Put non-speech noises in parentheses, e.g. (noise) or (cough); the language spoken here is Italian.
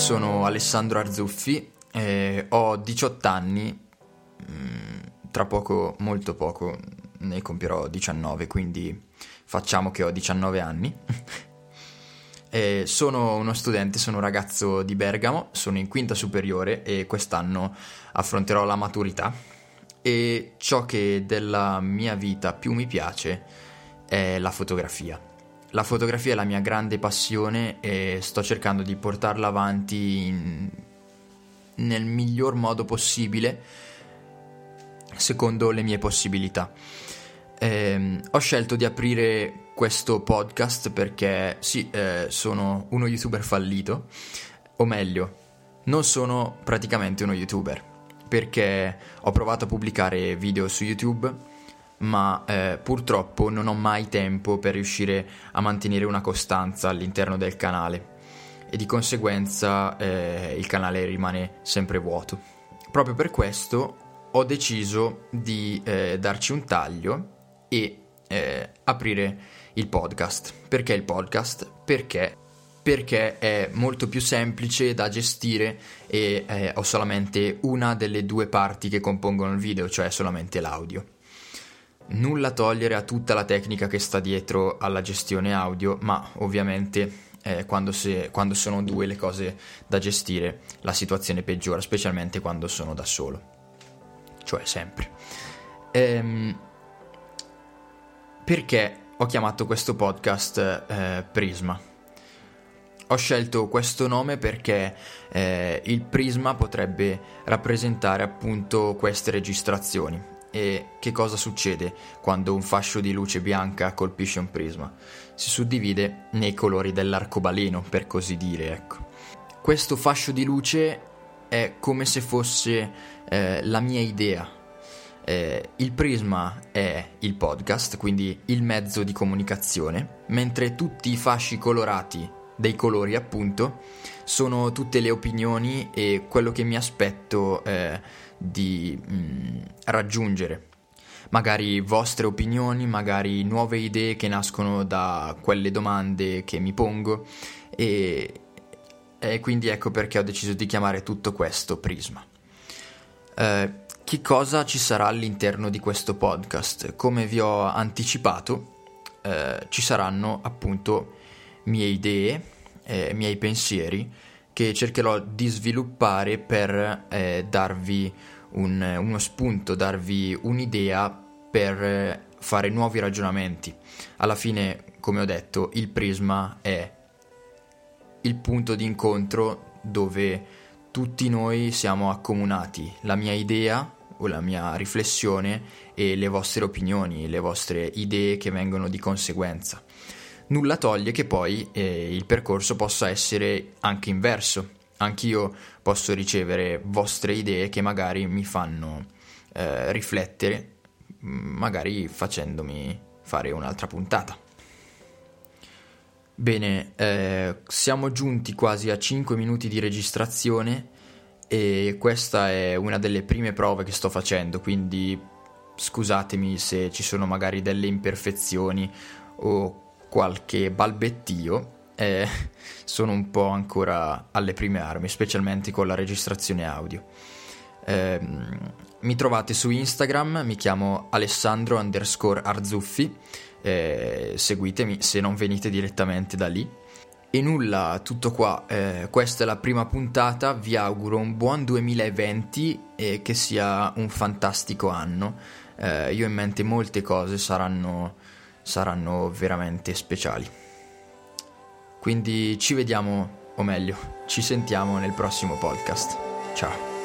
sono Alessandro Arzuffi, eh, ho 18 anni, mm, tra poco, molto poco, ne compierò 19, quindi facciamo che ho 19 anni. (laughs) eh, sono uno studente, sono un ragazzo di Bergamo, sono in quinta superiore e quest'anno affronterò la maturità. E ciò che della mia vita più mi piace è la fotografia la fotografia è la mia grande passione e sto cercando di portarla avanti in, nel miglior modo possibile secondo le mie possibilità. Eh, ho scelto di aprire questo podcast perché sì, eh, sono uno youtuber fallito, o meglio, non sono praticamente uno youtuber perché ho provato a pubblicare video su YouTube ma eh, purtroppo non ho mai tempo per riuscire a mantenere una costanza all'interno del canale e di conseguenza eh, il canale rimane sempre vuoto. Proprio per questo ho deciso di eh, darci un taglio e eh, aprire il podcast. Perché il podcast? Perché perché è molto più semplice da gestire e eh, ho solamente una delle due parti che compongono il video, cioè solamente l'audio nulla togliere a tutta la tecnica che sta dietro alla gestione audio, ma ovviamente eh, quando, se, quando, sono due le cose da gestire la situazione peggiora, specialmente quando sono da solo, cioè sempre. Ehm, perché ho chiamato questo podcast eh, Prisma? Ho scelto questo nome perché eh, il prisma potrebbe rappresentare appunto queste registrazioni e che cosa succede quando un fascio di luce bianca colpisce un prisma? Si suddivide nei colori dell'arcobaleno, per così dire, ecco. Questo fascio di luce è come se fosse eh, la mia idea. Eh, il prisma è il podcast, quindi il mezzo di comunicazione, mentre tutti i fasci colorati dei colori, appunto, sono tutte le opinioni e quello che mi aspetto eh, di mh, mm, raggiungere. Magari vostre opinioni, magari nuove idee che nascono da quelle domande che mi pongo e, e quindi ecco perché ho deciso di chiamare tutto questo Prisma. Eh, che cosa ci sarà all'interno di questo podcast? Come vi ho anticipato, eh, ci saranno appunto mie idee, eh, miei pensieri che cercherò di sviluppare per eh, darvi un, uno spunto, darvi un'idea per fare nuovi ragionamenti. Alla fine, come ho detto, il prisma è il punto di incontro dove tutti noi siamo accomunati. La mia idea o la mia riflessione e le vostre opinioni, le vostre idee che vengono di conseguenza. Nulla toglie che poi eh, il percorso possa essere anche inverso. Anch'io posso ricevere vostre idee che magari mi fanno eh, riflettere, magari facendomi fare un'altra puntata. Bene, eh, siamo giunti quasi a 5 minuti di registrazione e questa è una delle prime prove che sto facendo, quindi scusatemi se ci sono magari delle imperfezioni o qualche balbettio, eh, (laughs) sono un po' ancora alle prime armi, specialmente con la registrazione audio. Eh, mi trovate su Instagram, mi chiamo Alessandro underscore Arzuffi, eh, seguitemi se non venite direttamente da lì. E nulla, tutto qua, eh, questa è la prima puntata, vi auguro un buon 2020 e che sia un fantastico anno. Eh, io ho in mente molte cose, saranno saranno veramente speciali. Quindi ci vediamo, o meglio, ci sentiamo nel prossimo podcast. Ciao.